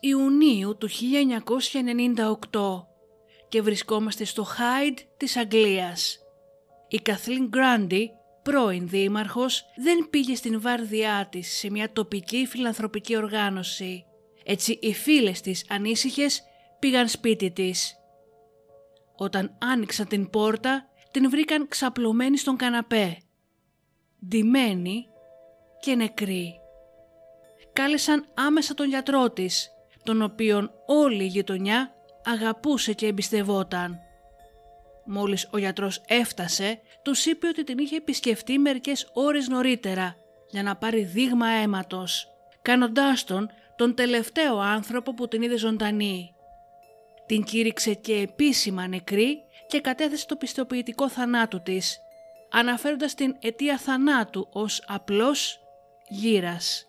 Ιουνίου του 1998 και βρισκόμαστε στο Hyde της Αγγλίας. Η Καθλίν Γκράντι, πρώην δήμαρχος, δεν πήγε στην βάρδιά της σε μια τοπική φιλανθρωπική οργάνωση. Έτσι οι φίλες της ανήσυχες πήγαν σπίτι της. Όταν άνοιξαν την πόρτα, την βρήκαν ξαπλωμένη στον καναπέ. Ντυμένη και νεκρή. Κάλεσαν άμεσα τον γιατρό της, τον οποίον όλη η γειτονιά αγαπούσε και εμπιστευόταν. Μόλις ο γιατρός έφτασε, τους είπε ότι την είχε επισκεφτεί μερικές ώρες νωρίτερα για να πάρει δείγμα αίματος, κάνοντάς τον τον τελευταίο άνθρωπο που την είδε ζωντανή. Την κήρυξε και επίσημα νεκρή και κατέθεσε το πιστοποιητικό θανάτου της, αναφέροντας την αιτία θανάτου ως απλός γύρας.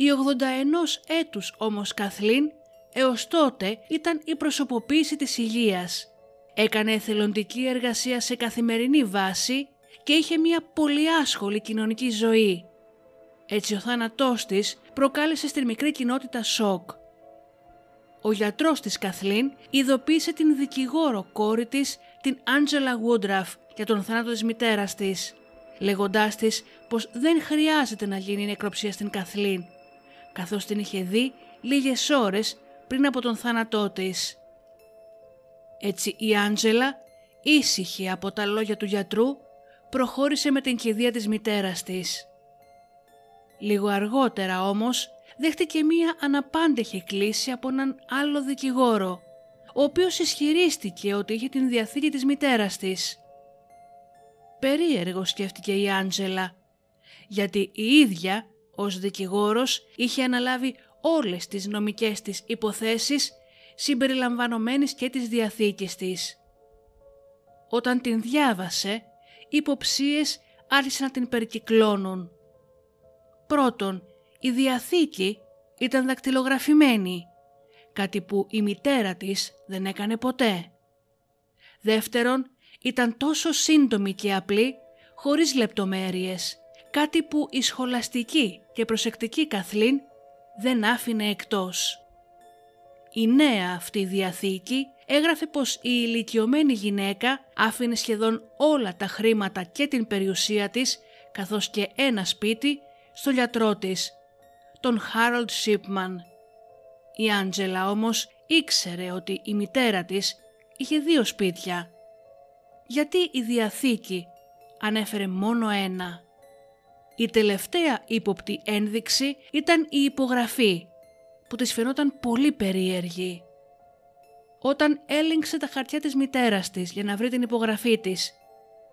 Η 81 έτους όμως Καθλίν έως τότε ήταν η προσωποποίηση της υγείας. Έκανε εθελοντική εργασία σε καθημερινή βάση και είχε μια πολύ άσχολη κοινωνική ζωή. Έτσι ο θάνατός της προκάλεσε στην μικρή κοινότητα σοκ. Ο γιατρός της Καθλίν ειδοποίησε την δικηγόρο κόρη της, την Άντζελα Γούντραφ, για τον θάνατο της μητέρας της, λέγοντάς της πως δεν χρειάζεται να γίνει νεκροψία στην Καθλίν, καθώς την είχε δει λίγες ώρες πριν από τον θάνατό της. Έτσι η Άντζελα, ήσυχη από τα λόγια του γιατρού, προχώρησε με την κηδεία της μητέρας της. Λίγο αργότερα όμως δέχτηκε μία αναπάντεχη κλίση από έναν άλλο δικηγόρο, ο οποίος ισχυρίστηκε ότι είχε την διαθήκη της μητέρας της. Περίεργο σκέφτηκε η Άντζελα, γιατί η ίδια ως δικηγόρος είχε αναλάβει όλες τις νομικές της υποθέσεις συμπεριλαμβανομένης και της διαθήκης της. Όταν την διάβασε, οι υποψίες άρχισαν να την περικυκλώνουν. Πρώτον, η διαθήκη ήταν δακτυλογραφημένη, κάτι που η μητέρα της δεν έκανε ποτέ. Δεύτερον, ήταν τόσο σύντομη και απλή, χωρίς λεπτομέρειες, κάτι που η σχολαστική και προσεκτική Καθλίν δεν άφηνε εκτός. Η νέα αυτή διαθήκη έγραφε πως η ηλικιωμένη γυναίκα άφηνε σχεδόν όλα τα χρήματα και την περιουσία της καθώς και ένα σπίτι στο γιατρό της, τον Χάρολτ Σίπμαν. Η Άντζελα όμως ήξερε ότι η μητέρα της είχε δύο σπίτια. Γιατί η Διαθήκη ανέφερε μόνο ένα; Η τελευταία ύποπτη ένδειξη ήταν η υπογραφή που της φαινόταν πολύ περίεργη. Όταν έλεγξε τα χαρτιά της μητέρας της για να βρει την υπογραφή της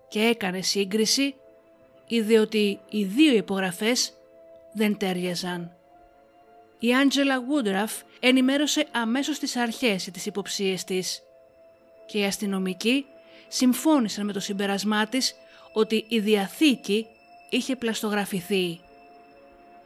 και έκανε σύγκριση, είδε ότι οι δύο υπογραφές δεν τέριαζαν. Η Άντζελα Γούντραφ ενημέρωσε αμέσως τις αρχές για τις υποψίες της και οι αστυνομικοί συμφώνησαν με το συμπερασμά της ότι η Διαθήκη είχε πλαστογραφηθεί.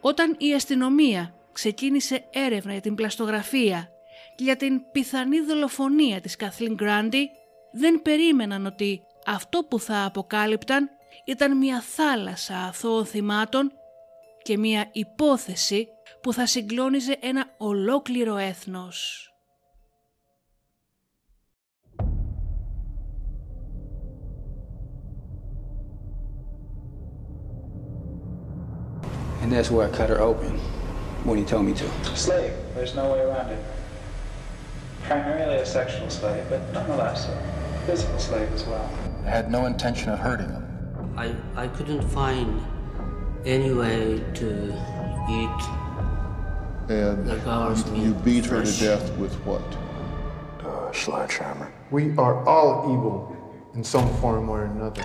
Όταν η αστυνομία ξεκίνησε έρευνα για την πλαστογραφία και για την πιθανή δολοφονία της Καθλίν Γκράντι, δεν περίμεναν ότι αυτό που θα αποκάλυπταν ήταν μια θάλασσα αθώων θυμάτων και μια υπόθεση που θα συγκλώνιζε ένα ολόκληρο έθνος. And that's where I cut her open when he told me to. Slave. There's no way around it. Primarily a sexual slave, but nonetheless a physical slave as well. I had no intention of hurting him. I, I couldn't find any way to eat And the girl's you, meat. you beat her to death with what? Uh, sledgehammer. We are all evil in some form or another.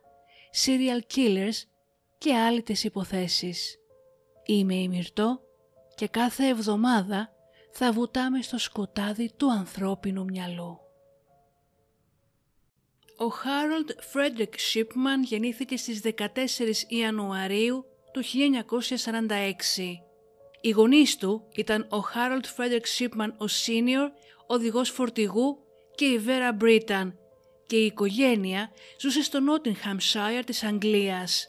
serial killers και άλλες υποθέσεις. Είμαι η Μυρτώ και κάθε εβδομάδα θα βουτάμε στο σκοτάδι του ανθρώπινου μυαλού. Ο Χάρολντ Φρέντρικ Σίπμαν γεννήθηκε στις 14 Ιανουαρίου του 1946. Οι γονείς του ήταν ο Χάρολντ Φρέντρικ Σίπμαν ο Senior, οδηγός φορτηγού και η Βέρα Μπρίταν και η οικογένεια ζούσε στο Νότινγχαμ της Αγγλίας.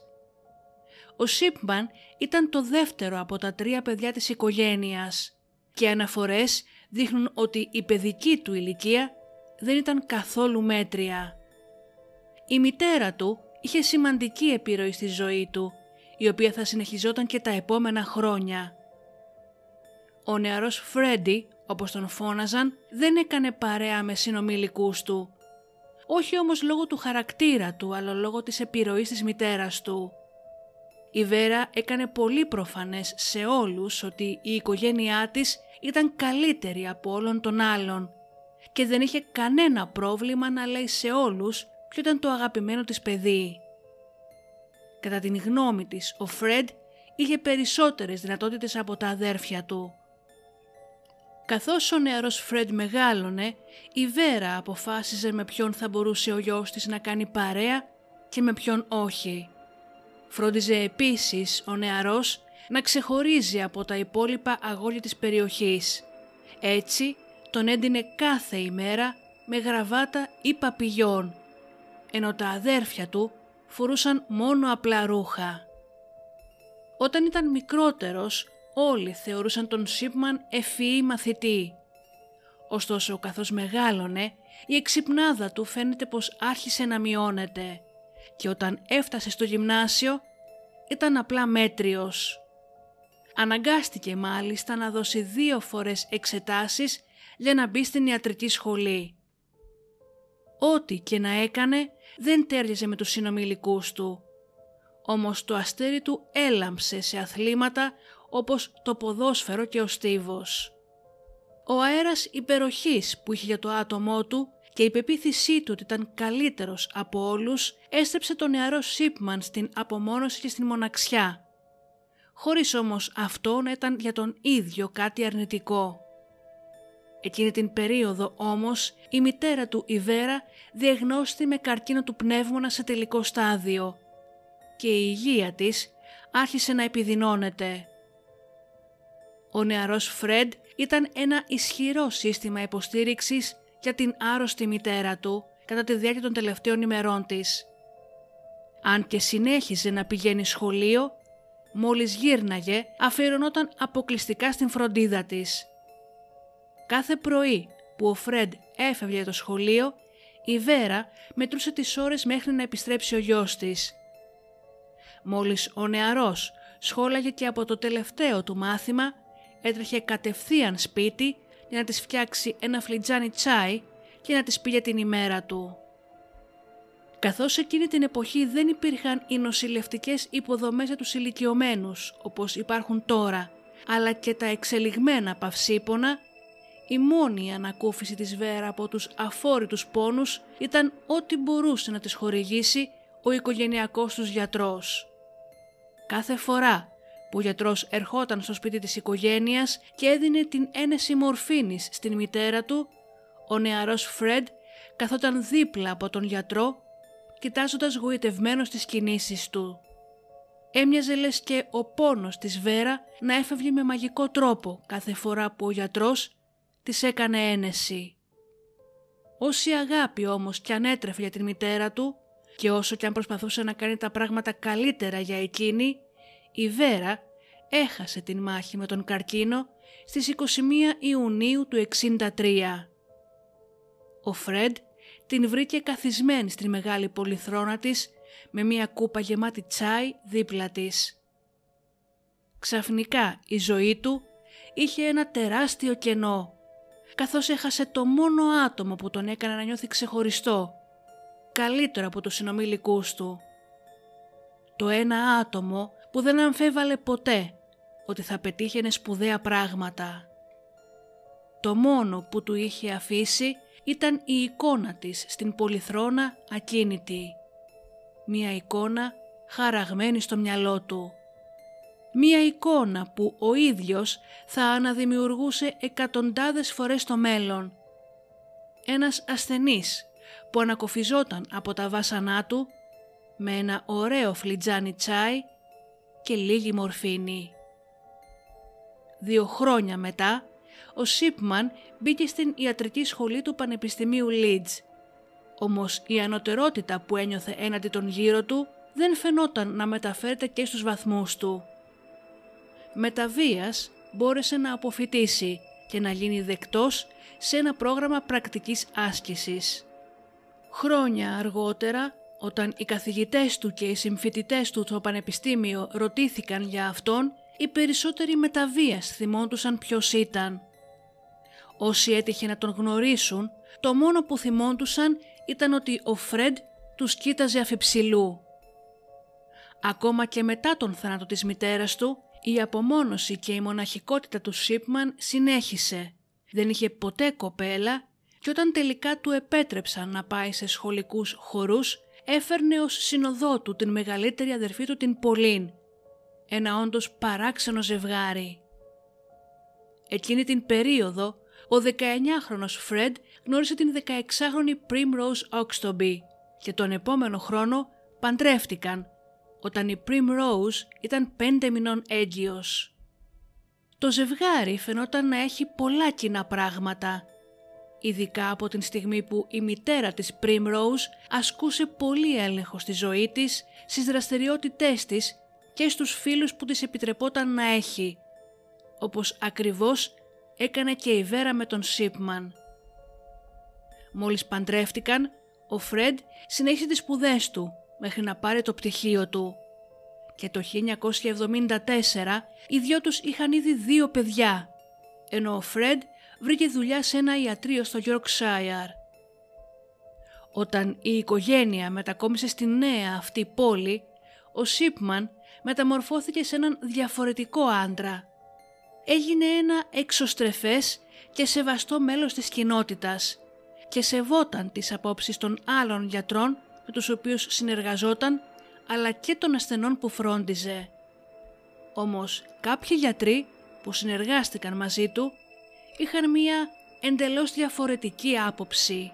Ο Σίπμαν ήταν το δεύτερο από τα τρία παιδιά της οικογένειας και αναφορές δείχνουν ότι η παιδική του ηλικία δεν ήταν καθόλου μέτρια. Η μητέρα του είχε σημαντική επιρροή στη ζωή του, η οποία θα συνεχιζόταν και τα επόμενα χρόνια. Ο νεαρός Φρέντι, όπως τον φώναζαν, δεν έκανε παρέα με συνομιλικούς του. Όχι όμως λόγω του χαρακτήρα του, αλλά λόγω της επιρροής της μητέρας του. Η Βέρα έκανε πολύ προφανές σε όλους ότι η οικογένειά της ήταν καλύτερη από όλων των άλλων και δεν είχε κανένα πρόβλημα να λέει σε όλους ποιο ήταν το αγαπημένο της παιδί. Κατά την γνώμη της, ο Φρέντ είχε περισσότερες δυνατότητες από τα αδέρφια του. Καθώς ο νεαρός Φρέντ μεγάλωνε, η Βέρα αποφάσιζε με ποιον θα μπορούσε ο γιος της να κάνει παρέα και με ποιον όχι. Φρόντιζε επίσης ο νεαρός να ξεχωρίζει από τα υπόλοιπα αγόρια της περιοχής. Έτσι τον έντυνε κάθε ημέρα με γραβάτα ή παπηγιόν, ενώ τα αδέρφια του φορούσαν μόνο απλά ρούχα. Όταν ήταν μικρότερος, όλοι θεωρούσαν τον Σίπμαν ευφυή μαθητή. Ωστόσο, καθώς μεγάλωνε, η εξυπνάδα του φαίνεται πως άρχισε να μειώνεται και όταν έφτασε στο γυμνάσιο ήταν απλά μέτριος. Αναγκάστηκε μάλιστα να δώσει δύο φορές εξετάσεις για να μπει στην ιατρική σχολή. Ό,τι και να έκανε δεν τέριαζε με τους συνομιλικούς του. Όμως το αστέρι του έλαμψε σε αθλήματα όπως το ποδόσφαιρο και ο στίβος. Ο αέρας υπεροχής που είχε για το άτομό του και η πεποίθησή του ότι ήταν καλύτερος από όλους έστρεψε τον νεαρό Σίπμαν στην απομόνωση και στην μοναξιά. Χωρίς όμως αυτό να ήταν για τον ίδιο κάτι αρνητικό. Εκείνη την περίοδο όμως η μητέρα του η Βέρα διαγνώστη με καρκίνο του πνεύμονα σε τελικό στάδιο και η υγεία της άρχισε να επιδεινώνεται. Ο νεαρός Φρέντ ήταν ένα ισχυρό σύστημα υποστήριξης για την άρρωστη μητέρα του κατά τη διάρκεια των τελευταίων ημερών της. Αν και συνέχιζε να πηγαίνει σχολείο, μόλις γύρναγε αφιερωνόταν αποκλειστικά στην φροντίδα της. Κάθε πρωί που ο Φρέντ έφευγε για το σχολείο, η Βέρα μετρούσε τις ώρες μέχρι να επιστρέψει ο γιος της. Μόλις ο νεαρός σχόλαγε και από το τελευταίο του μάθημα, έτρεχε κατευθείαν σπίτι για να της φτιάξει ένα φλιτζάνι τσάι και να της πήγε την ημέρα του. Καθώς εκείνη την εποχή δεν υπήρχαν οι νοσηλευτικές υποδομές για τους ηλικιωμένους, όπως υπάρχουν τώρα, αλλά και τα εξελιγμένα παυσίπονα, η μόνη ανακούφιση της Βέρα από τους αφόρητους πόνους ήταν ό,τι μπορούσε να της χορηγήσει ο οικογενειακός τους γιατρός. Κάθε φορά που ο γιατρός ερχόταν στο σπίτι της οικογένειας και έδινε την ένεση μορφήνης στην μητέρα του, ο νεαρός Φρέντ καθόταν δίπλα από τον γιατρό, κοιτάζοντας γοητευμένος τις κινήσεις του. Έμοιαζε λες και ο πόνος της Βέρα να έφευγε με μαγικό τρόπο κάθε φορά που ο γιατρός της έκανε ένεση. Όση αγάπη όμως κι αν έτρεφε για την μητέρα του και όσο κι αν προσπαθούσε να κάνει τα πράγματα καλύτερα για εκείνη, η Βέρα έχασε την μάχη με τον καρκίνο στις 21 Ιουνίου του 63. Ο Φρέντ την βρήκε καθισμένη στην μεγάλη πολυθρόνα της με μια κούπα γεμάτη τσάι δίπλα της. Ξαφνικά η ζωή του είχε ένα τεράστιο κενό καθώς έχασε το μόνο άτομο που τον έκανε να νιώθει ξεχωριστό καλύτερο από τους συνομιλικούς του. Το ένα άτομο που δεν αμφέβαλε ποτέ ότι θα πετύχαινε σπουδαία πράγματα. Το μόνο που του είχε αφήσει ήταν η εικόνα της στην πολυθρόνα ακίνητη. Μία εικόνα χαραγμένη στο μυαλό του. Μία εικόνα που ο ίδιος θα αναδημιουργούσε εκατοντάδες φορές στο μέλλον. Ένας ασθενής που ανακοφιζόταν από τα βάσανά του με ένα ωραίο φλιτζάνι τσάι και λίγη μορφίνη. Δύο χρόνια μετά, ο Σίπμαν μπήκε στην ιατρική σχολή του Πανεπιστημίου Λίτζ. Όμως η ανωτερότητα που ένιωθε έναντι των γύρω του δεν φαινόταν να μεταφέρεται και στους βαθμούς του. Μεταβίας μπόρεσε να αποφυτίσει και να γίνει δεκτός σε ένα πρόγραμμα πρακτικής άσκησης. Χρόνια αργότερα, όταν οι καθηγητές του και οι συμφοιτητές του στο πανεπιστήμιο ρωτήθηκαν για αυτόν, οι περισσότεροι μεταβίας θυμόντουσαν ποιος ήταν. Όσοι έτυχε να τον γνωρίσουν, το μόνο που θυμόντουσαν ήταν ότι ο Φρέντ τους κοίταζε αφιψηλού. Ακόμα και μετά τον θάνατο της μητέρας του, η απομόνωση και η μοναχικότητα του Σίπμαν συνέχισε. Δεν είχε ποτέ κοπέλα και όταν τελικά του επέτρεψαν να πάει σε σχολικούς χορούς, έφερνε ως συνοδό του την μεγαλύτερη αδερφή του την Πολύν, ένα όντως παράξενο ζευγάρι. Εκείνη την περίοδο, ο 19χρονος Φρέντ γνώρισε την 16χρονη Primrose Oxtoby και τον επόμενο χρόνο παντρεύτηκαν, όταν η Primrose ήταν πέντε μηνών έγκυος. Το ζευγάρι φαινόταν να έχει πολλά κοινά πράγματα, ειδικά από την στιγμή που η μητέρα της Primrose ασκούσε πολύ έλεγχο στη ζωή της, στις δραστηριότητές της και στους φίλους που της επιτρεπόταν να έχει, όπως ακριβώς έκανε και η Βέρα με τον Σίπμαν. Μόλις παντρεύτηκαν, ο Φρέντ συνέχισε τις σπουδές του μέχρι να πάρει το πτυχίο του και το 1974 οι δυο τους είχαν ήδη δύο παιδιά, ενώ ο Φρέντ βρήκε δουλειά σε ένα ιατρείο στο Yorkshire. Όταν η οικογένεια μετακόμισε στη νέα αυτή πόλη, ο Σίπμαν μεταμορφώθηκε σε έναν διαφορετικό άντρα. Έγινε ένα εξωστρεφές και σεβαστό μέλος της κοινότητας και σεβόταν τις απόψεις των άλλων γιατρών με τους οποίους συνεργαζόταν αλλά και των ασθενών που φρόντιζε. Όμως κάποιοι γιατροί που συνεργάστηκαν μαζί του είχαν μία εντελώς διαφορετική άποψη.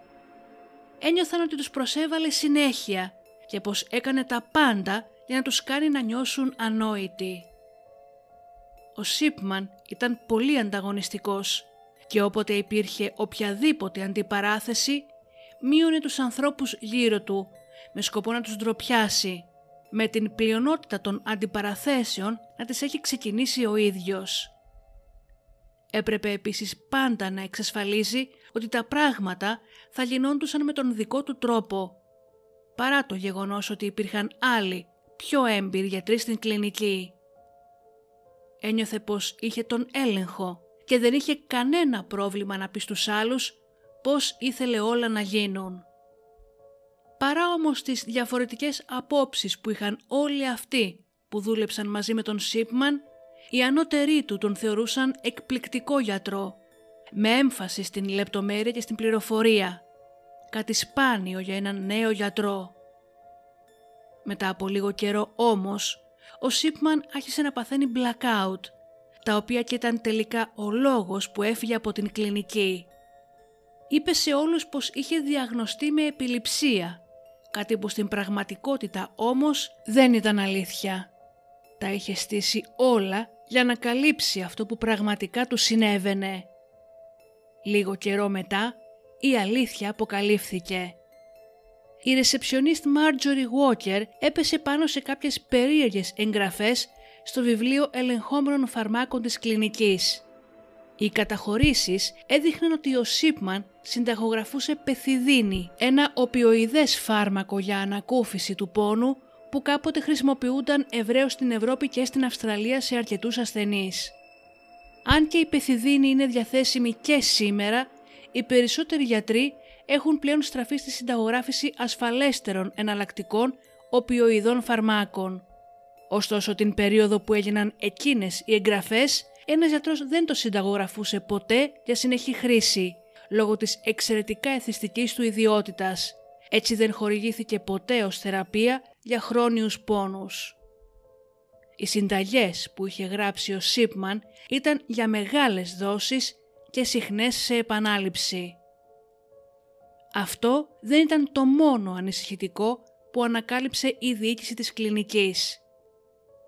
Ένιωθαν ότι τους προσέβαλε συνέχεια και πως έκανε τα πάντα για να τους κάνει να νιώσουν ανόητοι. Ο Σίπμαν ήταν πολύ ανταγωνιστικός και όποτε υπήρχε οποιαδήποτε αντιπαράθεση μείωνε τους ανθρώπους γύρω του με σκοπό να τους ντροπιάσει με την πλειονότητα των αντιπαραθέσεων να τις έχει ξεκινήσει ο ίδιος. Έπρεπε επίσης πάντα να εξασφαλίζει ότι τα πράγματα θα γινόντουσαν με τον δικό του τρόπο, παρά το γεγονός ότι υπήρχαν άλλοι πιο έμπειροι γιατροί στην κλινική. Ένιωθε πως είχε τον έλεγχο και δεν είχε κανένα πρόβλημα να πει στους άλλους πώς ήθελε όλα να γίνουν. Παρά όμως τις διαφορετικές απόψεις που είχαν όλοι αυτοί που δούλεψαν μαζί με τον Σίπμαν, οι ανώτεροι του τον θεωρούσαν εκπληκτικό γιατρό, με έμφαση στην λεπτομέρεια και στην πληροφορία, κάτι σπάνιο για έναν νέο γιατρό. Μετά από λίγο καιρό όμως, ο Σίπμαν άρχισε να παθαίνει blackout, τα οποία και ήταν τελικά ο λόγος που έφυγε από την κλινική. Είπε σε όλους πως είχε διαγνωστεί με επιληψία, κάτι που στην πραγματικότητα όμως δεν ήταν αλήθεια. Τα είχε στήσει όλα για να καλύψει αυτό που πραγματικά του συνέβαινε. Λίγο καιρό μετά η αλήθεια αποκαλύφθηκε. Η ρεσεψιονίστ Marjorie Walker έπεσε πάνω σε κάποιες περίεργες εγγραφές στο βιβλίο ελεγχόμενων φαρμάκων της κλινικής. Οι καταχωρήσεις έδειχναν ότι ο Σίπμαν συνταγογραφούσε πεθυδίνη, ένα οπιοειδές φάρμακο για ανακούφιση του πόνου που κάποτε χρησιμοποιούνταν ευρέως στην Ευρώπη και στην Αυστραλία σε αρκετούς ασθενείς. Αν και η πεθυδίνη είναι διαθέσιμη και σήμερα, οι περισσότεροι γιατροί έχουν πλέον στραφεί στη συνταγογράφηση ασφαλέστερων εναλλακτικών οπιοειδών φαρμάκων. Ωστόσο την περίοδο που έγιναν εκείνες οι εγγραφές, ένας γιατρός δεν το συνταγογραφούσε ποτέ για συνεχή χρήση, λόγω της εξαιρετικά εθιστικής του ιδιότητας. Έτσι δεν χορηγήθηκε ποτέ ως θεραπεία για χρόνιους πόνους. Οι συνταγές που είχε γράψει ο Σίπμαν ήταν για μεγάλες δόσεις και συχνές σε επανάληψη. Αυτό δεν ήταν το μόνο ανησυχητικό που ανακάλυψε η διοίκηση της κλινικής.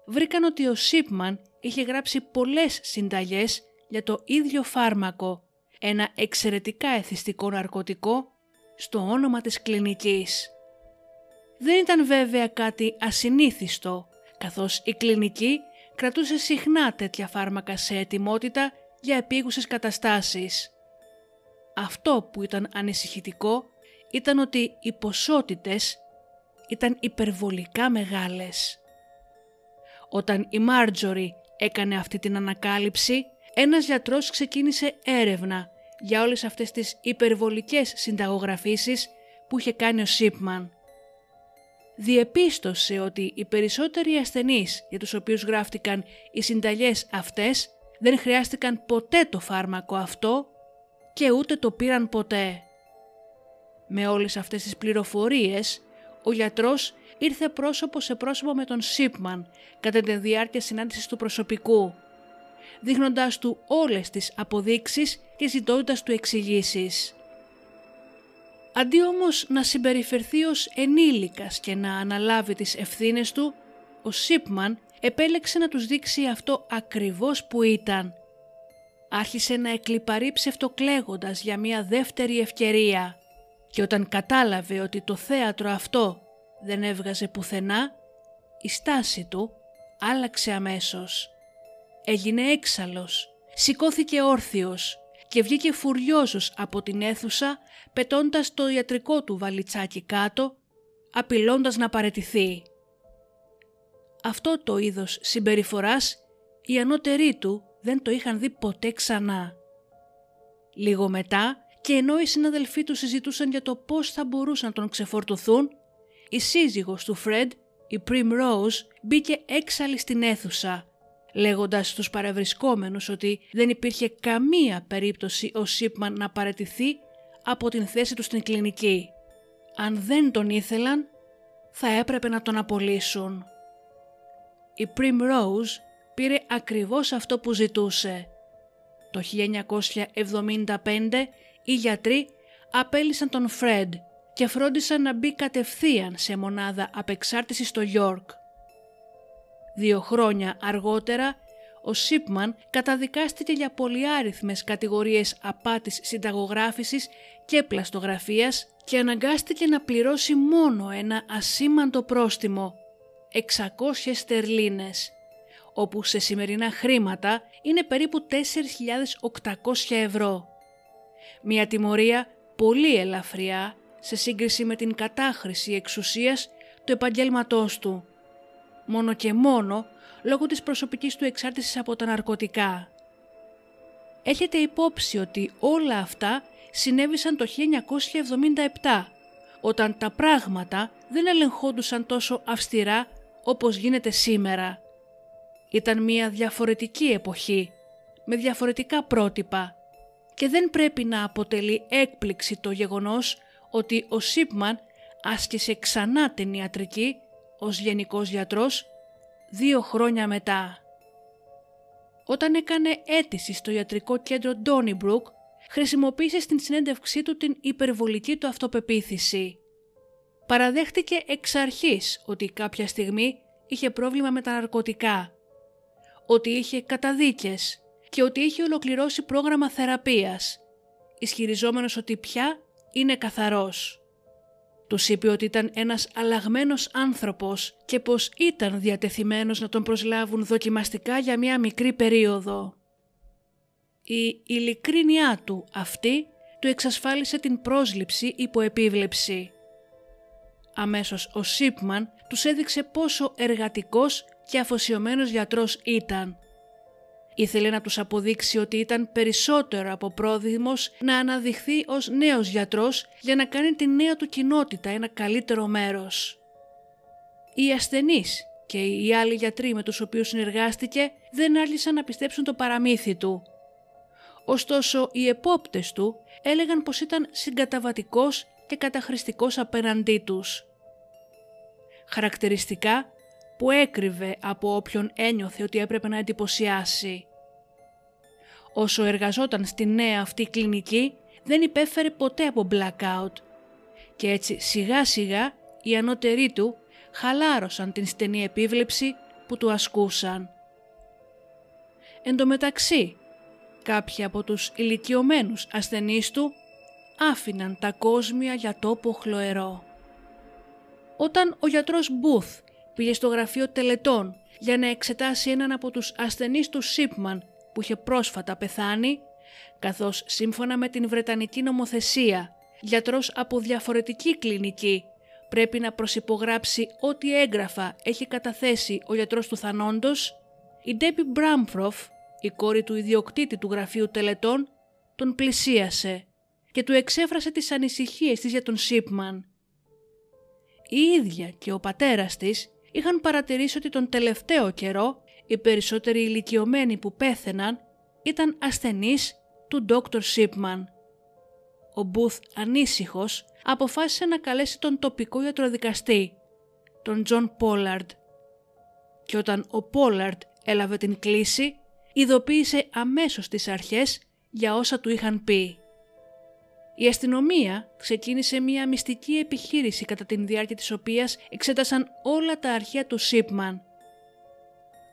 Βρήκαν ότι ο Σίπμαν είχε γράψει πολλές συνταγές για το ίδιο φάρμακο, ένα εξαιρετικά εθιστικό ναρκωτικό, στο όνομα της κλινικής. Δεν ήταν βέβαια κάτι ασυνήθιστο, καθώς η κλινική κρατούσε συχνά τέτοια φάρμακα σε ετοιμότητα για επίγουσες καταστάσεις. Αυτό που ήταν ανησυχητικό ήταν ότι οι ποσότητες ήταν υπερβολικά μεγάλες. Όταν η Μάρτζορι έκανε αυτή την ανακάλυψη, ένας γιατρός ξεκίνησε έρευνα για όλες αυτές τις υπερβολικές συνταγογραφήσεις που είχε κάνει ο Σίπμαν. Διεπίστωσε ότι οι περισσότεροι ασθενείς για τους οποίους γράφτηκαν οι συνταγές αυτές δεν χρειάστηκαν ποτέ το φάρμακο αυτό και ούτε το πήραν ποτέ. Με όλες αυτές τις πληροφορίες, ο γιατρός ήρθε πρόσωπο σε πρόσωπο με τον Σίπμαν κατά τη διάρκεια συνάντησης του προσωπικού, δείχνοντάς του όλες τις αποδείξεις και ζητώντας του εξηγήσεις. Αντί όμως να συμπεριφερθεί ως ενήλικας και να αναλάβει τις ευθύνες του, ο Σίπμαν επέλεξε να τους δείξει αυτό ακριβώς που ήταν. Άρχισε να εκλυπαρεί ψευτοκλέγοντας για μια δεύτερη ευκαιρία και όταν κατάλαβε ότι το θέατρο αυτό δεν έβγαζε πουθενά, η στάση του άλλαξε αμέσως. Έγινε έξαλλος, σηκώθηκε όρθιος και βγήκε φουριόζος από την αίθουσα πετώντας το ιατρικό του βαλιτσάκι κάτω, απειλώντας να παρετηθεί. Αυτό το είδος συμπεριφοράς οι ανώτεροι του δεν το είχαν δει ποτέ ξανά. Λίγο μετά και ενώ οι συναδελφοί του συζητούσαν για το πώς θα μπορούσαν να τον ξεφορτωθούν, η σύζυγος του Φρέντ, η Prim Rose, μπήκε έξαλλη στην αίθουσα, λέγοντας στους παρευρισκόμενους ότι δεν υπήρχε καμία περίπτωση ο Σίπμαν να παρετηθεί από την θέση τους στην κλινική. Αν δεν τον ήθελαν, θα έπρεπε να τον απολύσουν. Η Primrose πήρε ακριβώς αυτό που ζητούσε. Το 1975 οι γιατροί απέλησαν τον Φρέντ και φρόντισαν να μπει κατευθείαν σε μονάδα απεξάρτησης στο York. Δύο χρόνια αργότερα, ο Σίπμαν καταδικάστηκε για πολυάριθμες κατηγορίες απάτης συνταγογράφησης και πλαστογραφίας και αναγκάστηκε να πληρώσει μόνο ένα ασήμαντο πρόστιμο 600 στερλίνες, όπου σε σημερινά χρήματα είναι περίπου 4.800 ευρώ. Μια τιμωρία πολύ ελαφριά σε σύγκριση με την κατάχρηση εξουσίας του επαγγέλματός του. Μόνο και μόνο λόγω της προσωπικής του εξάρτησης από τα ναρκωτικά. Έχετε υπόψη ότι όλα αυτά συνέβησαν το 1977, όταν τα πράγματα δεν ελεγχόντουσαν τόσο αυστηρά όπως γίνεται σήμερα. Ήταν μια διαφορετική εποχή, με διαφορετικά πρότυπα και δεν πρέπει να αποτελεί έκπληξη το γεγονός ότι ο Σίπμαν άσκησε ξανά την ιατρική ως γενικός γιατρός δύο χρόνια μετά. Όταν έκανε αίτηση στο ιατρικό κέντρο Ντόνιμπρουκ, χρησιμοποίησε στην συνέντευξή του την υπερβολική του αυτοπεποίθηση. Παραδέχτηκε εξ αρχής ότι κάποια στιγμή είχε πρόβλημα με τα ναρκωτικά, ότι είχε καταδίκες και ότι είχε ολοκληρώσει πρόγραμμα θεραπείας, ισχυριζόμενος ότι πια είναι καθαρός. Τους είπε ότι ήταν ένας αλλαγμένος άνθρωπος και πως ήταν διατεθειμένος να τον προσλάβουν δοκιμαστικά για μια μικρή περίοδο. Η ειλικρίνειά του αυτή του εξασφάλισε την πρόσληψη υπό επίβλεψη. Αμέσως ο Σίπμαν τους έδειξε πόσο εργατικός και αφοσιωμένος γιατρός ήταν. Ήθελε να τους αποδείξει ότι ήταν περισσότερο από πρόδειμος να αναδειχθεί ως νέος γιατρός για να κάνει τη νέα του κοινότητα ένα καλύτερο μέρος. Οι ασθενείς και οι άλλοι γιατροί με τους οποίους συνεργάστηκε δεν άρχισαν να πιστέψουν το παραμύθι του. Ωστόσο οι επόπτες του έλεγαν πως ήταν συγκαταβατικός και καταχρηστικός απέναντί τους. Χαρακτηριστικά που έκρυβε από όποιον ένιωθε ότι έπρεπε να εντυπωσιάσει. Όσο εργαζόταν στη νέα αυτή κλινική δεν υπέφερε ποτέ από blackout και έτσι σιγά σιγά οι ανώτεροι του χαλάρωσαν την στενή επίβλεψη που του ασκούσαν. Εν τω μεταξύ, κάποιοι από τους ηλικιωμένους ασθενείς του άφηναν τα κόσμια για τόπο χλωερό. Όταν ο γιατρός Μπούθ πήγε στο γραφείο τελετών για να εξετάσει έναν από τους ασθενείς του Σίπμαν που είχε πρόσφατα πεθάνει, καθώς σύμφωνα με την Βρετανική νομοθεσία, γιατρός από διαφορετική κλινική πρέπει να προσυπογράψει ό,τι έγγραφα έχει καταθέσει ο γιατρός του θανόντος, η Ντέμπι Μπράμπροφ, η κόρη του ιδιοκτήτη του γραφείου τελετών, τον πλησίασε και του εξέφρασε τις ανησυχίες της για τον Σίπμαν. Η ίδια και ο πατέρας της είχαν παρατηρήσει ότι τον τελευταίο καιρό οι περισσότεροι ηλικιωμένοι που πέθαιναν ήταν ασθενείς του Dr. Σίπμαν. Ο Μπούθ ανήσυχος αποφάσισε να καλέσει τον τοπικό ιατροδικαστή, τον Τζον Πόλαρντ. Και όταν ο Πόλαρντ έλαβε την κλήση, ειδοποίησε αμέσως τις αρχές για όσα του είχαν πει. Η αστυνομία ξεκίνησε μια μυστική επιχείρηση κατά την διάρκεια της οποίας εξέτασαν όλα τα αρχεία του Σίπμαν.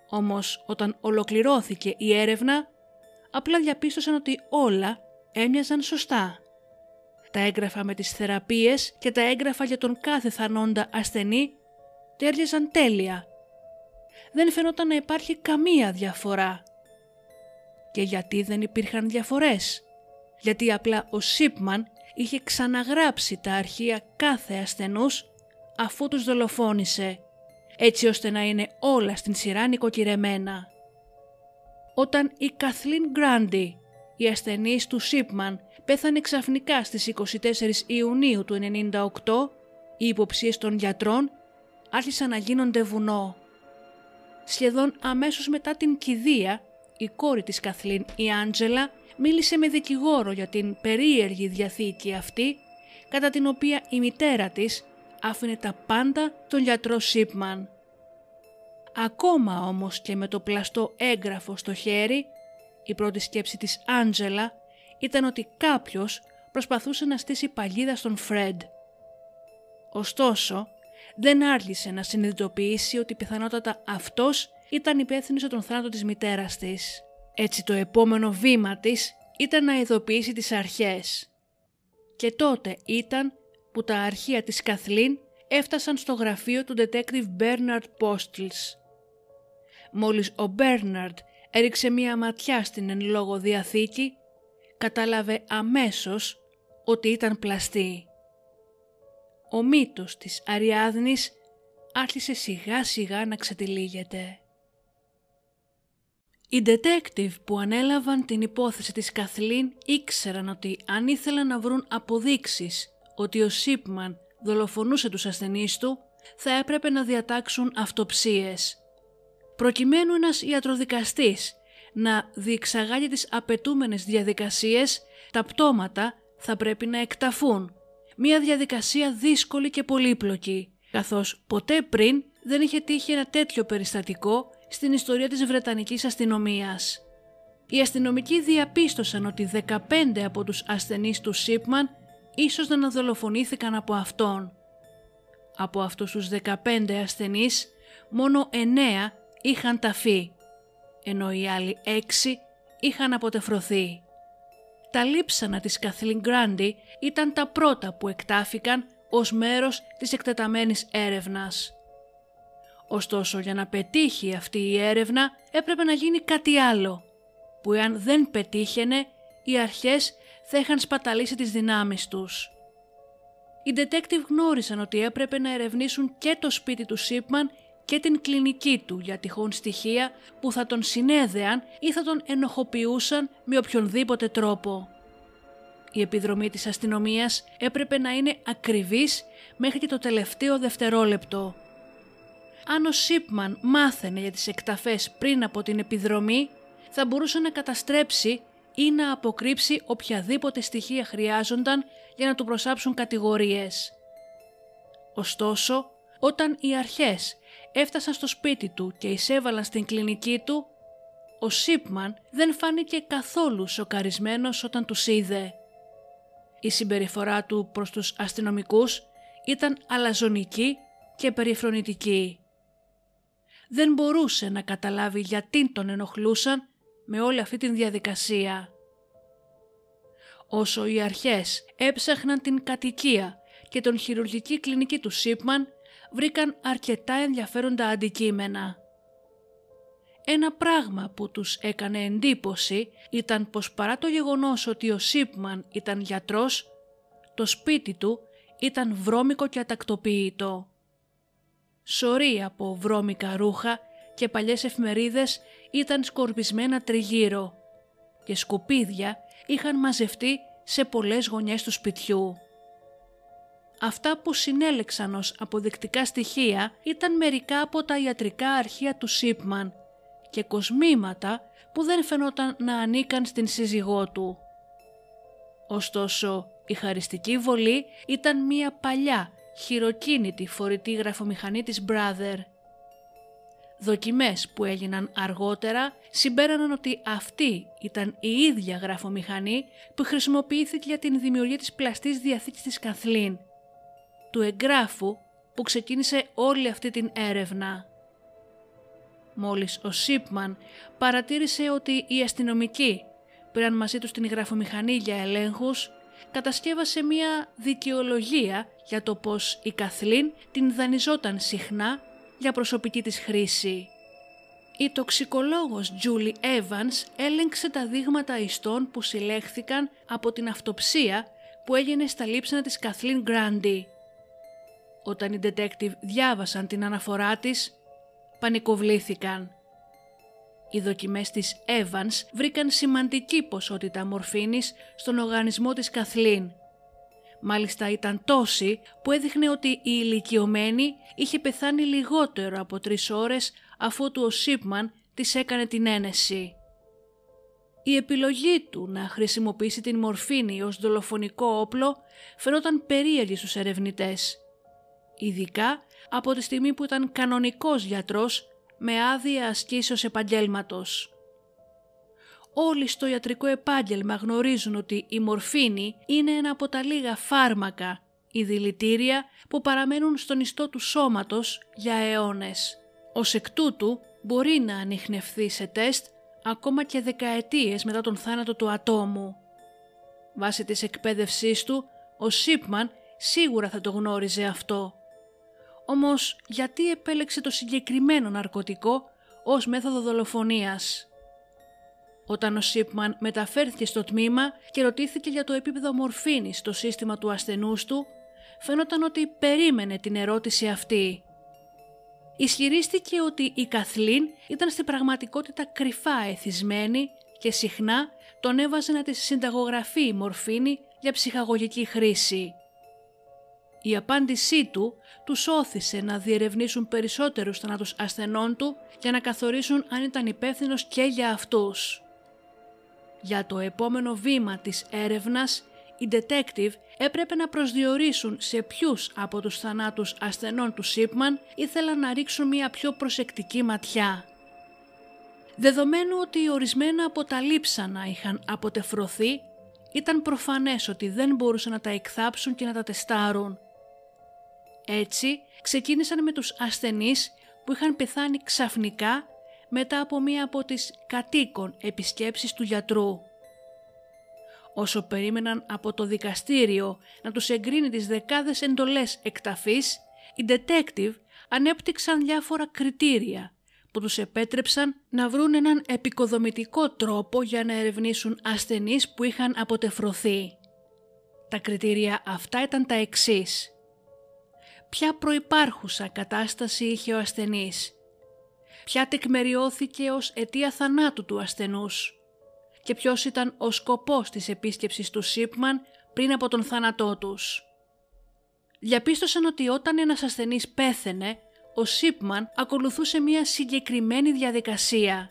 Όμως όταν ολοκληρώθηκε η έρευνα, απλά διαπίστωσαν ότι όλα έμοιαζαν σωστά. Τα έγγραφα με τις θεραπείες και τα έγγραφα για τον κάθε θανόντα ασθενή τέριαζαν τέλεια. Δεν φαινόταν να υπάρχει καμία διαφορά. Και γιατί δεν υπήρχαν διαφορές; Γιατί απλά ο Σίπμαν είχε ξαναγράψει τα αρχεία κάθε ασθενούς αφού τους δολοφόνησε, έτσι ώστε να είναι όλα στην σειρά νοικοκυρεμένα. Όταν η Καθλίν Γκράντι, η ασθενής του Σίπμαν, πέθανε ξαφνικά στις 24 Ιουνίου του 1998, οι υποψίες των γιατρών άρχισαν να γίνονται βουνό. Σχεδόν αμέσως μετά την κηδεία, η κόρη της Καθλίν, η Άντζελα, μίλησε με δικηγόρο για την περίεργη διαθήκη αυτή, κατά την οποία η μητέρα της άφηνε τα πάντα τον γιατρό Σίπμαν. Ακόμα όμως και με το πλαστό έγγραφο στο χέρι, η πρώτη σκέψη της Άντζελα ήταν ότι κάποιος προσπαθούσε να στήσει παγίδα στον Φρέντ. Ωστόσο, δεν άργησε να συνειδητοποιήσει ότι πιθανότατα αυτός ήταν υπεύθυνος για τον θάνατο της μητέρας της. Έτσι το επόμενο βήμα της ήταν να ειδοποιήσει τις αρχές. Και τότε ήταν που τα αρχεία της Καθλίν έφτασαν στο γραφείο του detective Bernard Postles. Μόλις ο Bernard έριξε μία ματιά στην εν λόγω διαθήκη, κατάλαβε αμέσως ότι ήταν πλαστή. Ο μύτος της Αριάδνης άρχισε σιγά σιγά να ξετυλίγεται. Οι detective που ανέλαβαν την υπόθεση της Καθλίν ήξεραν ότι αν ήθελαν να βρουν αποδείξεις ότι ο Σίπμαν δολοφονούσε τους ασθενείς του, θα έπρεπε να διατάξουν αυτοψίες. Προκειμένου ένας ιατροδικαστής να διεξαγάγει τις απαιτούμενες διαδικασίες, τα πτώματα θα πρέπει να εκταφούν. Μια διαδικασία δύσκολη και πολύπλοκη, καθώς ποτέ πριν δεν είχε τύχει ένα τέτοιο περιστατικό στην ιστορία της Βρετανικής αστυνομίας. Οι αστυνομικοί διαπίστωσαν ότι 15 από τους ασθενείς του Σίπμαν ίσως να δολοφονήθηκαν από αυτόν. Από αυτούς τους 15 ασθενείς, μόνο 9 είχαν ταφεί, ενώ οι άλλοι 6 είχαν αποτεφρωθεί. Τα λείψανα της Καθλίν Γκράντι ήταν τα πρώτα που εκτάφηκαν ως μέρος της εκτεταμένης έρευνας. Ωστόσο για να πετύχει αυτή η έρευνα έπρεπε να γίνει κάτι άλλο, που εάν δεν πετύχαινε οι αρχές θα είχαν σπαταλήσει τις δυνάμεις τους. Οι detective γνώρισαν ότι έπρεπε να ερευνήσουν και το σπίτι του Σίπμαν και την κλινική του για τυχόν στοιχεία που θα τον συνέδεαν ή θα τον ενοχοποιούσαν με οποιονδήποτε τρόπο. Η επιδρομή της αστυνομίας έπρεπε να είναι ακριβής μέχρι και το τελευταίο δευτερόλεπτο. Αν ο Σίπμαν μάθαινε για τις εκταφές πριν από την επιδρομή, θα μπορούσε να καταστρέψει ή να αποκρύψει οποιαδήποτε στοιχεία χρειάζονταν για να του προσάψουν κατηγορίες. Ωστόσο, όταν οι αρχές έφτασαν στο σπίτι του και εισέβαλαν στην κλινική του, ο Σίπμαν δεν φάνηκε καθόλου σοκαρισμένος όταν τους είδε. Η συμπεριφορά του προς τους αστυνομικούς ήταν αλαζονική και περιφρονητική. Δεν μπορούσε να καταλάβει γιατί τον ενοχλούσαν με όλη αυτή την διαδικασία. Όσο οι αρχές έψαχναν την κατοικία και τον χειρουργική κλινική του Σίπμαν, βρήκαν αρκετά ενδιαφέροντα αντικείμενα. Ένα πράγμα που τους έκανε εντύπωση ήταν πως παρά το γεγονός ότι ο Σίπμαν ήταν γιατρός, το σπίτι του ήταν βρώμικο και ατακτοποιητό. Σωρή από βρώμικα ρούχα και παλιές εφημερίδες ήταν σκορπισμένα τριγύρω και σκουπίδια είχαν μαζευτεί σε πολλές γωνιές του σπιτιού. Αυτά που συνέλεξαν ως αποδεικτικά στοιχεία ήταν μερικά από τα ιατρικά αρχεία του Σίπμαν και κοσμήματα που δεν φαινόταν να ανήκαν στην σύζυγό του. Ωστόσο, η χαριστική βολή ήταν μία παλιά, χειροκίνητη φορητή γραφομηχανή της Brother. Δοκιμές που έγιναν αργότερα συμπέραναν ότι αυτή ήταν η ίδια γραφομηχανή που χρησιμοποιήθηκε για την δημιουργία της πλαστής διαθήκης της Καθλίν, του εγγράφου που ξεκίνησε όλη αυτή την έρευνα. Μόλις ο Σίπμαν παρατήρησε ότι οι αστυνομικοί πήραν μαζί τους την γραφομηχανή για ελέγχους, κατασκεύασε μία δικαιολογία για το πως η Καθλίν την δανειζόταν συχνά για προσωπική της χρήση. Η τοξικολόγος Julie Evans έλεγξε τα δείγματα ιστών που συλλέχθηκαν από την αυτοψία που έγινε στα λείψανα της Καθλίν Γκράντι. Όταν οι detective διάβασαν την αναφορά της, πανικοβλήθηκαν. Οι δοκιμές της Evans βρήκαν σημαντική ποσότητα μορφήνης στον οργανισμό της Καθλίν. Μάλιστα ήταν τόση που έδειχνε ότι η ηλικιωμένη είχε πεθάνει λιγότερο από τρεις ώρες αφού του ο Σίπμαν της έκανε την ένεση. Η επιλογή του να χρησιμοποιήσει την μορφήνη ως δολοφονικό όπλο φαινόταν περίεργη στους ερευνητές ειδικά από τη στιγμή που ήταν κανονικός γιατρός με άδεια ασκήσεως επαγγέλματος. Όλοι στο ιατρικό επάγγελμα γνωρίζουν ότι η μορφήνη είναι ένα από τα λίγα φάρμακα ή δηλητήρια που παραμένουν στον ιστό του σώματος για αιώνες. Ως εκ τούτου μπορεί να ανοιχνευθεί σε τεστ ακόμα και δεκαετίες μετά τον θάνατο του ατόμου. Βάσει της εκπαίδευσής του, ο Σίπμαν σίγουρα θα το γνώριζε αυτό. Όμως γιατί επέλεξε το συγκεκριμένο ναρκωτικό ως μέθοδο δολοφονίας; Όταν ο Σίπμαν μεταφέρθηκε στο τμήμα και ρωτήθηκε για το επίπεδο μορφήνης στο σύστημα του ασθενούς του, φαίνονταν ότι περίμενε την ερώτηση αυτή. Ισχυρίστηκε ότι η Καθλίν ήταν στην πραγματικότητα κρυφά εθισμένη και συχνά τον έβαζε να της συνταγογραφεί η μορφήνη για ψυχαγωγική χρήση. Η απάντησή του τους όθησε να διερευνήσουν περισσότερους θανάτους ασθενών του για να καθορίσουν αν ήταν υπεύθυνος και για αυτούς. Για το επόμενο βήμα της έρευνας, οι detective έπρεπε να προσδιορίσουν σε ποιους από τους θανάτους ασθενών του Σίπμαν ήθελαν να ρίξουν μια πιο προσεκτική ματιά. Δεδομένου ότι ορισμένα από τα λείψανα είχαν αποτεφρωθεί, ήταν προφανές ότι δεν μπορούσαν να τα εκθάψουν και να τα τεστάρουν έτσι ξεκίνησαν με τους ασθενείς που είχαν πεθάνει ξαφνικά μετά από μία από τις κατοίκων επισκέψεις του γιατρού. Όσο περίμεναν από το δικαστήριο να τους εγκρίνει τις δεκάδες εντολές εκταφής, οι detective ανέπτυξαν διάφορα κριτήρια που τους επέτρεψαν να βρουν έναν επικοδομητικό τρόπο για να ερευνήσουν ασθενείς που είχαν αποτεφρωθεί. Τα κριτήρια αυτά ήταν τα εξής ποια προϋπάρχουσα κατάσταση είχε ο ασθενής, ποια τεκμεριώθηκε ως αιτία θανάτου του ασθενούς και ποιος ήταν ο σκοπός της επίσκεψης του Σίπμαν πριν από τον θάνατό τους. Διαπίστωσαν ότι όταν ένας ασθενής πέθαινε, ο Σίπμαν ακολουθούσε μια συγκεκριμένη διαδικασία.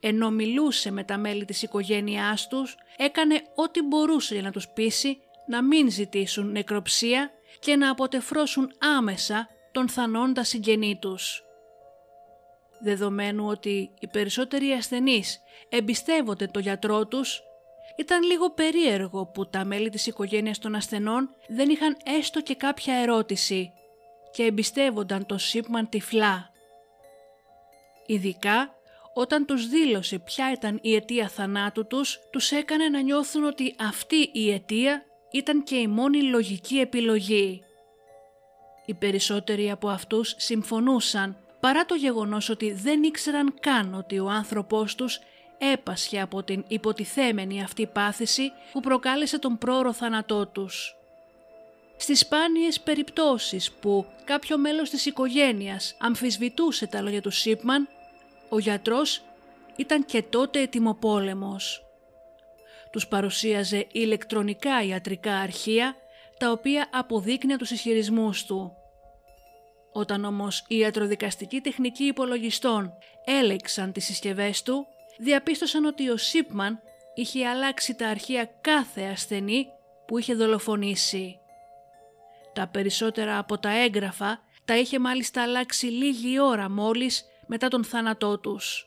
Ενώ μιλούσε με τα μέλη της οικογένειάς τους, έκανε ό,τι μπορούσε για να τους πείσει να μην ζητήσουν νεκροψία και να αποτεφρώσουν άμεσα τον θανόντα συγγενή τους. Δεδομένου ότι οι περισσότεροι ασθενείς εμπιστεύονται το γιατρό τους, ήταν λίγο περίεργο που τα μέλη της οικογένειας των ασθενών δεν είχαν έστω και κάποια ερώτηση και εμπιστεύονταν το Σίπμαν τυφλά. Ειδικά όταν τους δήλωσε ποια ήταν η αιτία θανάτου τους, τους έκανε να νιώθουν ότι αυτή η αιτία ήταν και η μόνη λογική επιλογή. Οι περισσότεροι από αυτούς συμφωνούσαν παρά το γεγονός ότι δεν ήξεραν καν ότι ο άνθρωπός τους έπασχε από την υποτιθέμενη αυτή πάθηση που προκάλεσε τον πρόωρο θάνατό τους. Στις σπάνιες περιπτώσεις που κάποιο μέλος της οικογένειας αμφισβητούσε τα λόγια του Σίπμαν, ο γιατρός ήταν και τότε ετοιμοπόλεμος. Τους παρουσίαζε ηλεκτρονικά ιατρικά αρχεία τα οποία αποδείκνυαν τους ισχυρισμούς του. Όταν όμως οι ιατροδικαστικοί τεχνικοί υπολογιστών έλεξαν τις συσκευές του, διαπίστωσαν ότι ο Σίπμαν είχε αλλάξει τα αρχεία κάθε ασθενή που είχε δολοφονήσει. Τα περισσότερα από τα έγγραφα τα είχε μάλιστα αλλάξει λίγη ώρα μόλις μετά τον θάνατό τους.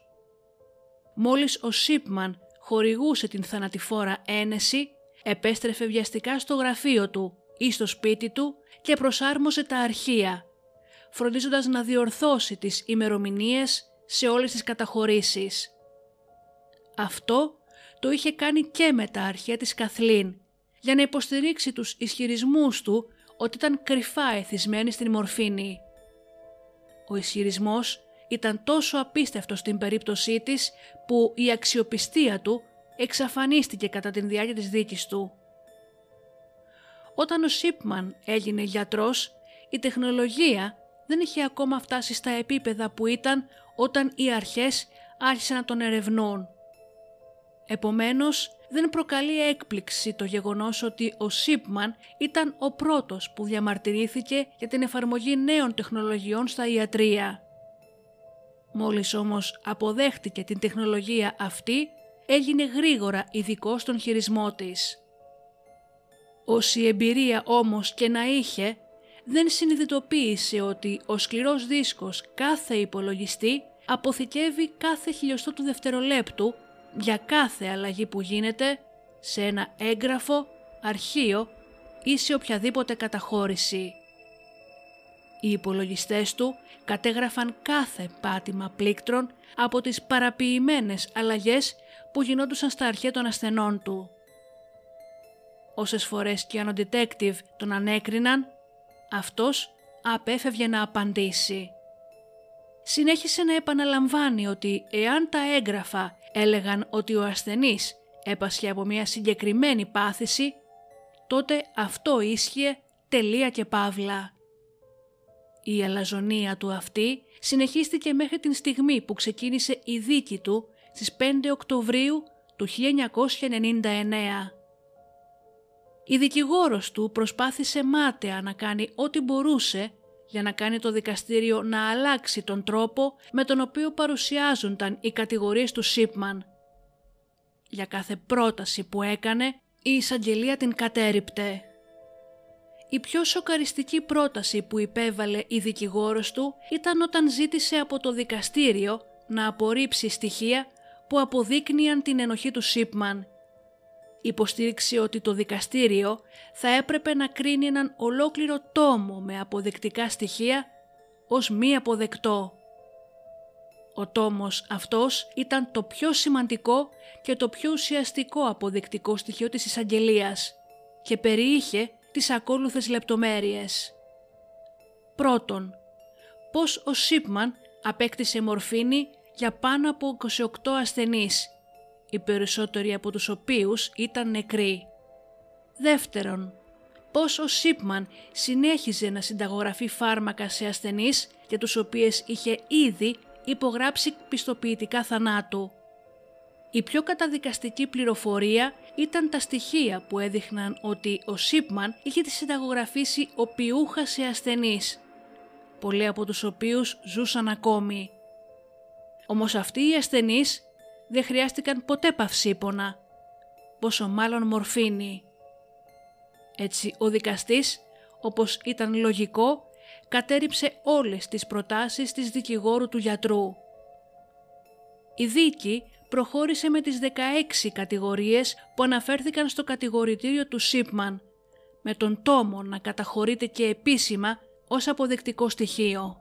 Μόλις ο Σίπμαν χορηγούσε την θανατηφόρα ένεση, επέστρεφε βιαστικά στο γραφείο του ή στο σπίτι του και προσάρμοσε τα αρχεία, φροντίζοντας να διορθώσει τις ημερομηνίες σε όλες τις καταχωρήσεις. Αυτό το είχε κάνει και με τα αρχεία της Καθλίν, για να υποστηρίξει τους ισχυρισμούς του ότι ήταν κρυφά εθισμένη στην μορφήνη. Ο ισχυρισμός ήταν τόσο απίστευτος στην περίπτωσή της που η αξιοπιστία του εξαφανίστηκε κατά την διάρκεια της δίκης του. Όταν ο Σίπμαν έγινε γιατρός, η τεχνολογία δεν είχε ακόμα φτάσει στα επίπεδα που ήταν όταν οι αρχές άρχισαν να τον ερευνούν. Επομένως, δεν προκαλεί έκπληξη το γεγονός ότι ο Σίπμαν ήταν ο πρώτος που διαμαρτυρήθηκε για την εφαρμογή νέων τεχνολογιών στα ιατρία. Μόλις όμως αποδέχτηκε την τεχνολογία αυτή, έγινε γρήγορα ειδικό στον χειρισμό της. Όση εμπειρία όμως και να είχε, δεν συνειδητοποίησε ότι ο σκληρός δίσκος κάθε υπολογιστή αποθηκεύει κάθε χιλιοστό του δευτερολέπτου για κάθε αλλαγή που γίνεται σε ένα έγγραφο, αρχείο ή σε οποιαδήποτε καταχώρηση. Οι υπολογιστές του κατέγραφαν κάθε πάτημα πλήκτρων από τις παραποιημένες αλλαγές που γινόντουσαν στα αρχαία των ασθενών του. Όσες φορές και αν ο detective τον ανέκριναν, αυτός απέφευγε να απαντήσει. Συνέχισε να επαναλαμβάνει ότι εάν τα έγγραφα έλεγαν ότι ο ασθενής έπασχε από μια συγκεκριμένη πάθηση, τότε αυτό ίσχυε τελεία και παύλα. Η αλαζονία του αυτή συνεχίστηκε μέχρι την στιγμή που ξεκίνησε η δίκη του στις 5 Οκτωβρίου του 1999. Η δικηγόρος του προσπάθησε μάταια να κάνει ό,τι μπορούσε για να κάνει το δικαστήριο να αλλάξει τον τρόπο με τον οποίο παρουσιάζονταν οι κατηγορίες του Σίπμαν. Για κάθε πρόταση που έκανε, η εισαγγελία την κατέριπτε. Η πιο σοκαριστική πρόταση που υπέβαλε η δικηγόρος του ήταν όταν ζήτησε από το δικαστήριο να απορρίψει στοιχεία που αποδείκνυαν την ενοχή του Σίπμαν. Υποστήριξε ότι το δικαστήριο θα έπρεπε να κρίνει έναν ολόκληρο τόμο με αποδεκτικά στοιχεία ως μη αποδεκτό. Ο τόμος αυτός ήταν το πιο σημαντικό και το πιο ουσιαστικό αποδεκτικό στοιχείο της εισαγγελίας και περιείχε τις ακόλουθες λεπτομέρειες. Πρώτον, πώς ο Σίπμαν απέκτησε μορφήνη για πάνω από 28 ασθενείς, οι περισσότεροι από τους οποίους ήταν νεκροί. Δεύτερον, πως ο Σίπμαν συνέχιζε να συνταγογραφεί φάρμακα σε ασθενείς για τους οποίες είχε ήδη υπογράψει πιστοποιητικά θανάτου. Η πιο καταδικαστική πληροφορία ήταν τα στοιχεία που έδειχναν ότι ο Σίπμαν είχε τη συνταγογραφήσει οπιούχα σε ασθενείς, πολλοί από τους οποίους ζούσαν ακόμη. Όμως αυτοί οι ασθενείς δεν χρειάστηκαν ποτέ παυσίπονα, πόσο μάλλον μορφίνη. Έτσι ο δικαστής, όπως ήταν λογικό, κατέριψε όλες τις προτάσεις της δικηγόρου του γιατρού. Η δίκη προχώρησε με τις 16 κατηγορίες που αναφέρθηκαν στο κατηγορητήριο του Σίπμαν, με τον τόμο να καταχωρείται και επίσημα ως αποδεκτικό στοιχείο.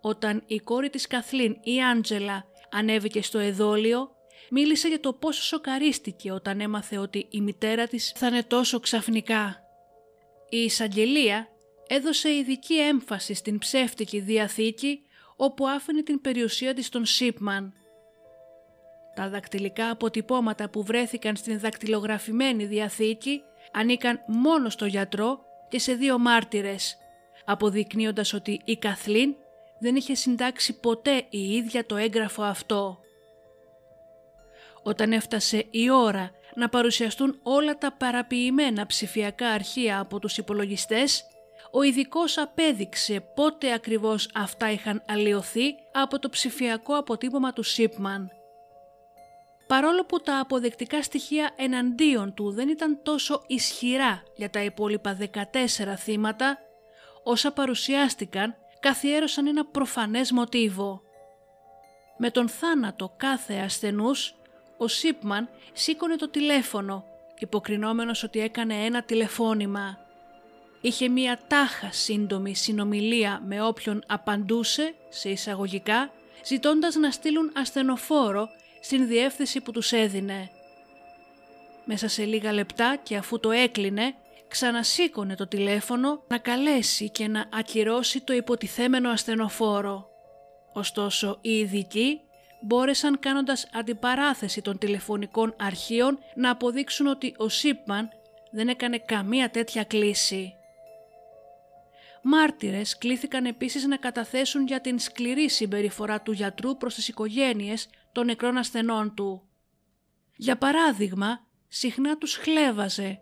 Όταν η κόρη της Καθλίν, η Άντζελα, ανέβηκε στο εδόλιο, μίλησε για το πόσο σοκαρίστηκε όταν έμαθε ότι η μητέρα της θα είναι τόσο ξαφνικά. Η εισαγγελία έδωσε ειδική έμφαση στην ψεύτικη διαθήκη όπου άφηνε την περιουσία της στον Σίπμαν. Τα δακτυλικά αποτυπώματα που βρέθηκαν στην δακτυλογραφημένη διαθήκη ανήκαν μόνο στο γιατρό και σε δύο μάρτυρες, αποδεικνύοντας ότι η Καθλίν δεν είχε συντάξει ποτέ η ίδια το έγγραφο αυτό. Όταν έφτασε η ώρα να παρουσιαστούν όλα τα παραποιημένα ψηφιακά αρχεία από τους υπολογιστές, ο ειδικός απέδειξε πότε ακριβώς αυτά είχαν αλλοιωθεί από το ψηφιακό αποτύπωμα του Σίπμαν. Παρόλο που τα αποδεκτικά στοιχεία εναντίον του δεν ήταν τόσο ισχυρά για τα υπόλοιπα 14 θύματα, όσα παρουσιάστηκαν καθιέρωσαν ένα προφανές μοτίβο. Με τον θάνατο κάθε ασθενούς, ο Σίπμαν σήκωνε το τηλέφωνο, υποκρινόμενος ότι έκανε ένα τηλεφώνημα. Είχε μία τάχα σύντομη συνομιλία με όποιον απαντούσε, σε εισαγωγικά, ζητώντας να στείλουν ασθενοφόρο στην διεύθυνση που τους έδινε. Μέσα σε λίγα λεπτά και αφού το έκλεινε, ξανασήκωνε το τηλέφωνο να καλέσει και να ακυρώσει το υποτιθέμενο ασθενοφόρο. Ωστόσο οι ειδικοί μπόρεσαν κάνοντας αντιπαράθεση των τηλεφωνικών αρχείων να αποδείξουν ότι ο Σίπμαν δεν έκανε καμία τέτοια κλίση. Μάρτυρες κλήθηκαν επίσης να καταθέσουν για την σκληρή συμπεριφορά του γιατρού προς τις οικογένειες των νεκρών ασθενών του. Για παράδειγμα, συχνά τους χλέβαζε,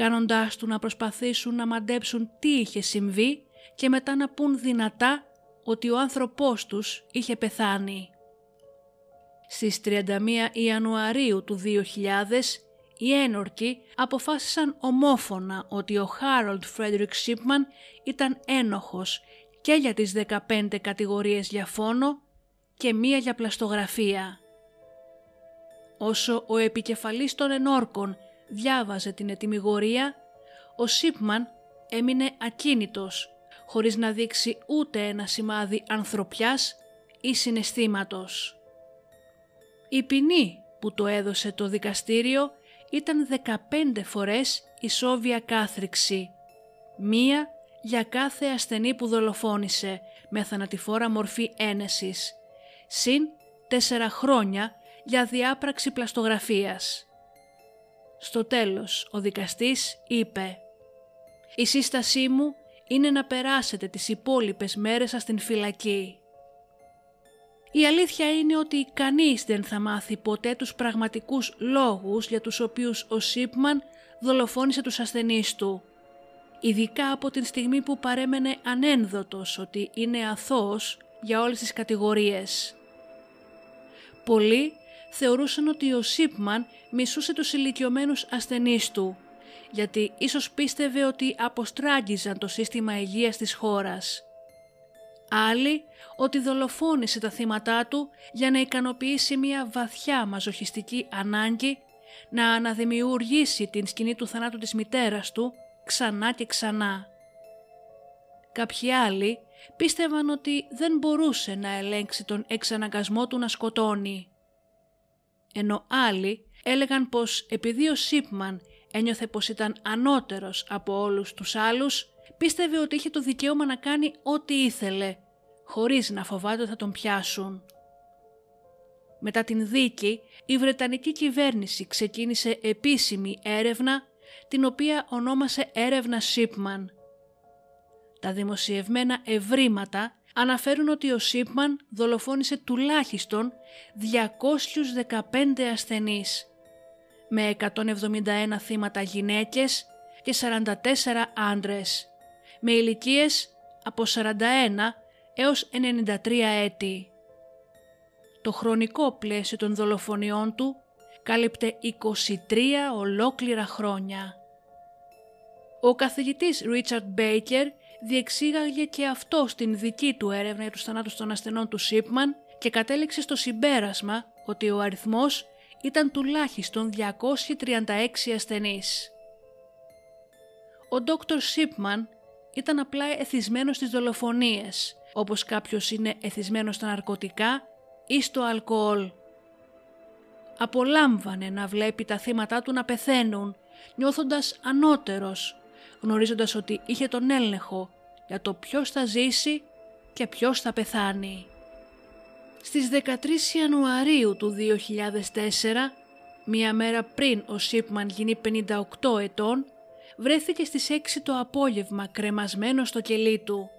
κάνοντάς του να προσπαθήσουν να μαντέψουν τι είχε συμβεί και μετά να πούν δυνατά ότι ο άνθρωπός τους είχε πεθάνει. Στις 31 Ιανουαρίου του 2000, οι ένορκοι αποφάσισαν ομόφωνα ότι ο Χάρολντ Φρέντρικ Σίπμαν ήταν ένοχος και για τις 15 κατηγορίες για φόνο και μία για πλαστογραφία. Όσο ο επικεφαλής των ενόρκων διάβαζε την ετυμηγορία, ο Σίπμαν έμεινε ακίνητος, χωρίς να δείξει ούτε ένα σημάδι ανθρωπιάς ή συναισθήματος. Η ποινή που το έδωσε το δικαστήριο ήταν 15 φορές ισόβια κάθριξη, μία για κάθε ασθενή που δολοφόνησε με θανατηφόρα μορφή ένεσης, συν τέσσερα χρόνια για διάπραξη πλαστογραφίας. Στο τέλος, ο δικαστής είπε «Η σύστασή μου είναι να περάσετε τις υπόλοιπες μέρες σας στην φυλακή. Η αλήθεια είναι ότι κανείς δεν θα μάθει ποτέ τους πραγματικούς λόγους για τους οποίους ο Σίπμαν δολοφόνησε τους ασθενείς του. Ειδικά από την στιγμή που παρέμενε ανένδοτος ότι είναι αθώος για όλες τις κατηγορίες. Πολλοί θεωρούσαν ότι ο Σίπμαν μισούσε τους ηλικιωμένους ασθενείς του, γιατί ίσως πίστευε ότι αποστράγγιζαν το σύστημα υγείας της χώρας. Άλλοι ότι δολοφόνησε τα θύματά του για να ικανοποιήσει μια βαθιά μαζοχιστική ανάγκη να αναδημιουργήσει την σκηνή του θανάτου της μητέρας του ξανά και ξανά. Κάποιοι άλλοι πίστευαν ότι δεν μπορούσε να ελέγξει τον εξαναγκασμό του να σκοτώνει. Ενώ άλλοι έλεγαν πως επειδή ο Σίπμαν ένιωθε πως ήταν ανώτερος από όλους τους άλλους, πίστευε ότι είχε το δικαίωμα να κάνει ό,τι ήθελε, χωρίς να φοβάται ότι θα τον πιάσουν. Μετά την δίκη, η Βρετανική κυβέρνηση ξεκίνησε επίσημη έρευνα την οποία ονόμασε έρευνα Shipman. Τα δημοσιευμένα ευρήματα αναφέρουν ότι ο Σίπμαν δολοφόνησε τουλάχιστον 215 ασθενείς, με 171 θύματα γυναίκες και 44 άντρες, με ηλικίες από 41 έως 93 έτη. Το χρονικό πλαίσιο των δολοφονιών του κάλυπτε 23 ολόκληρα χρόνια. Ο καθηγητής Ρίτσαρντ Μπέικερ διεξήγαγε και αυτό στην δική του έρευνα για τους θανάτους των ασθενών του Σίπμαν και κατέληξε στο συμπέρασμα ότι ο αριθμός ήταν τουλάχιστον 236 ασθενείς. Ο Δόκτωρ Σίπμαν ήταν απλά εθισμένος στις δολοφονίες, όπως κάποιος είναι εθισμένος στα ναρκωτικά ή στο αλκοόλ. Απολάμβανε να βλέπει τα θύματα του να πεθαίνουν, νιώθοντας ανώτερος, γνωρίζοντας ότι είχε τον έλεγχο για το ποιος θα ζήσει και ποιος θα πεθάνει. Στις 13 Ιανουαρίου του 2004, μία μέρα πριν ο Σίπμαν γίνει 58 ετών, βρέθηκε στις 6 το απόγευμα κρεμασμένο στο κελί του.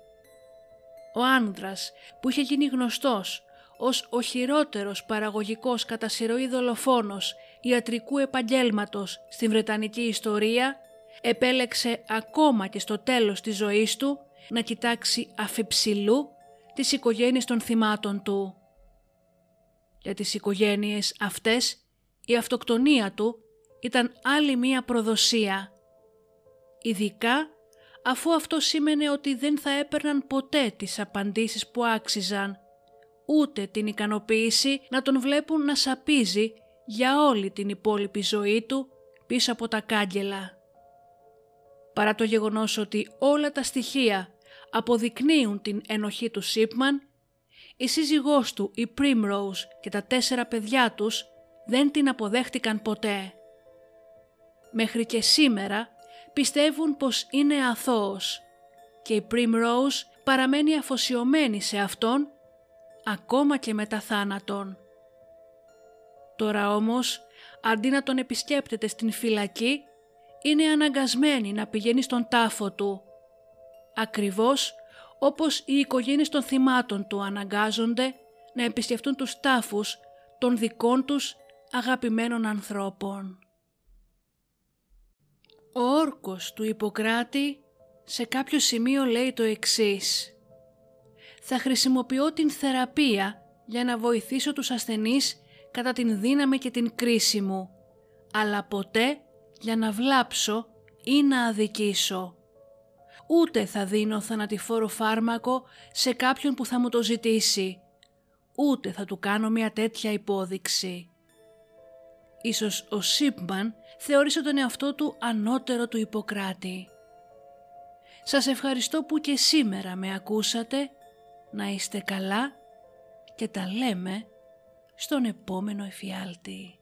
Ο άνδρας που είχε γίνει γνωστός ως ο χειρότερος παραγωγικός κατά σειροή δολοφόνος ιατρικού επαγγέλματος στην Βρετανική ιστορία, επέλεξε ακόμα και στο τέλος της ζωής του να κοιτάξει αφιψηλού τις οικογένειες των θυμάτων του. Για τις οικογένειες αυτές η αυτοκτονία του ήταν άλλη μία προδοσία. Ειδικά αφού αυτό σήμαινε ότι δεν θα έπαιρναν ποτέ τις απαντήσεις που άξιζαν, ούτε την ικανοποίηση να τον βλέπουν να σαπίζει για όλη την υπόλοιπη ζωή του πίσω από τα κάγκελα. Παρά το γεγονός ότι όλα τα στοιχεία αποδεικνύουν την ενοχή του Σίπμαν, η σύζυγός του, η Primrose και τα τέσσερα παιδιά τους δεν την αποδέχτηκαν ποτέ. Μέχρι και σήμερα πιστεύουν πως είναι αθώος και η Primrose παραμένει αφοσιωμένη σε αυτόν ακόμα και μετά θάνατον. Τώρα όμως, αντί να τον επισκέπτεται στην φυλακή, είναι αναγκασμένη να πηγαίνει στον τάφο του. Ακριβώς όπως οι οικογένειες των θυμάτων του αναγκάζονται να επισκεφτούν τους τάφους των δικών τους αγαπημένων ανθρώπων. Ο όρκος του Ιπποκράτη σε κάποιο σημείο λέει το εξής «Θα χρησιμοποιώ την θεραπεία για να βοηθήσω τους ασθενείς κατά την δύναμη και την κρίση μου, αλλά ποτέ για να βλάψω ή να αδικήσω. Ούτε θα δίνω θανατηφόρο φάρμακο σε κάποιον που θα μου το ζητήσει, ούτε θα του κάνω μια τέτοια υπόδειξη. Ίσως ο Σίπμαν θεώρησε τον εαυτό του ανώτερο του Ιπποκράτη. Σας ευχαριστώ που και σήμερα με ακούσατε, να είστε καλά και τα λέμε στον επόμενο εφιάλτη.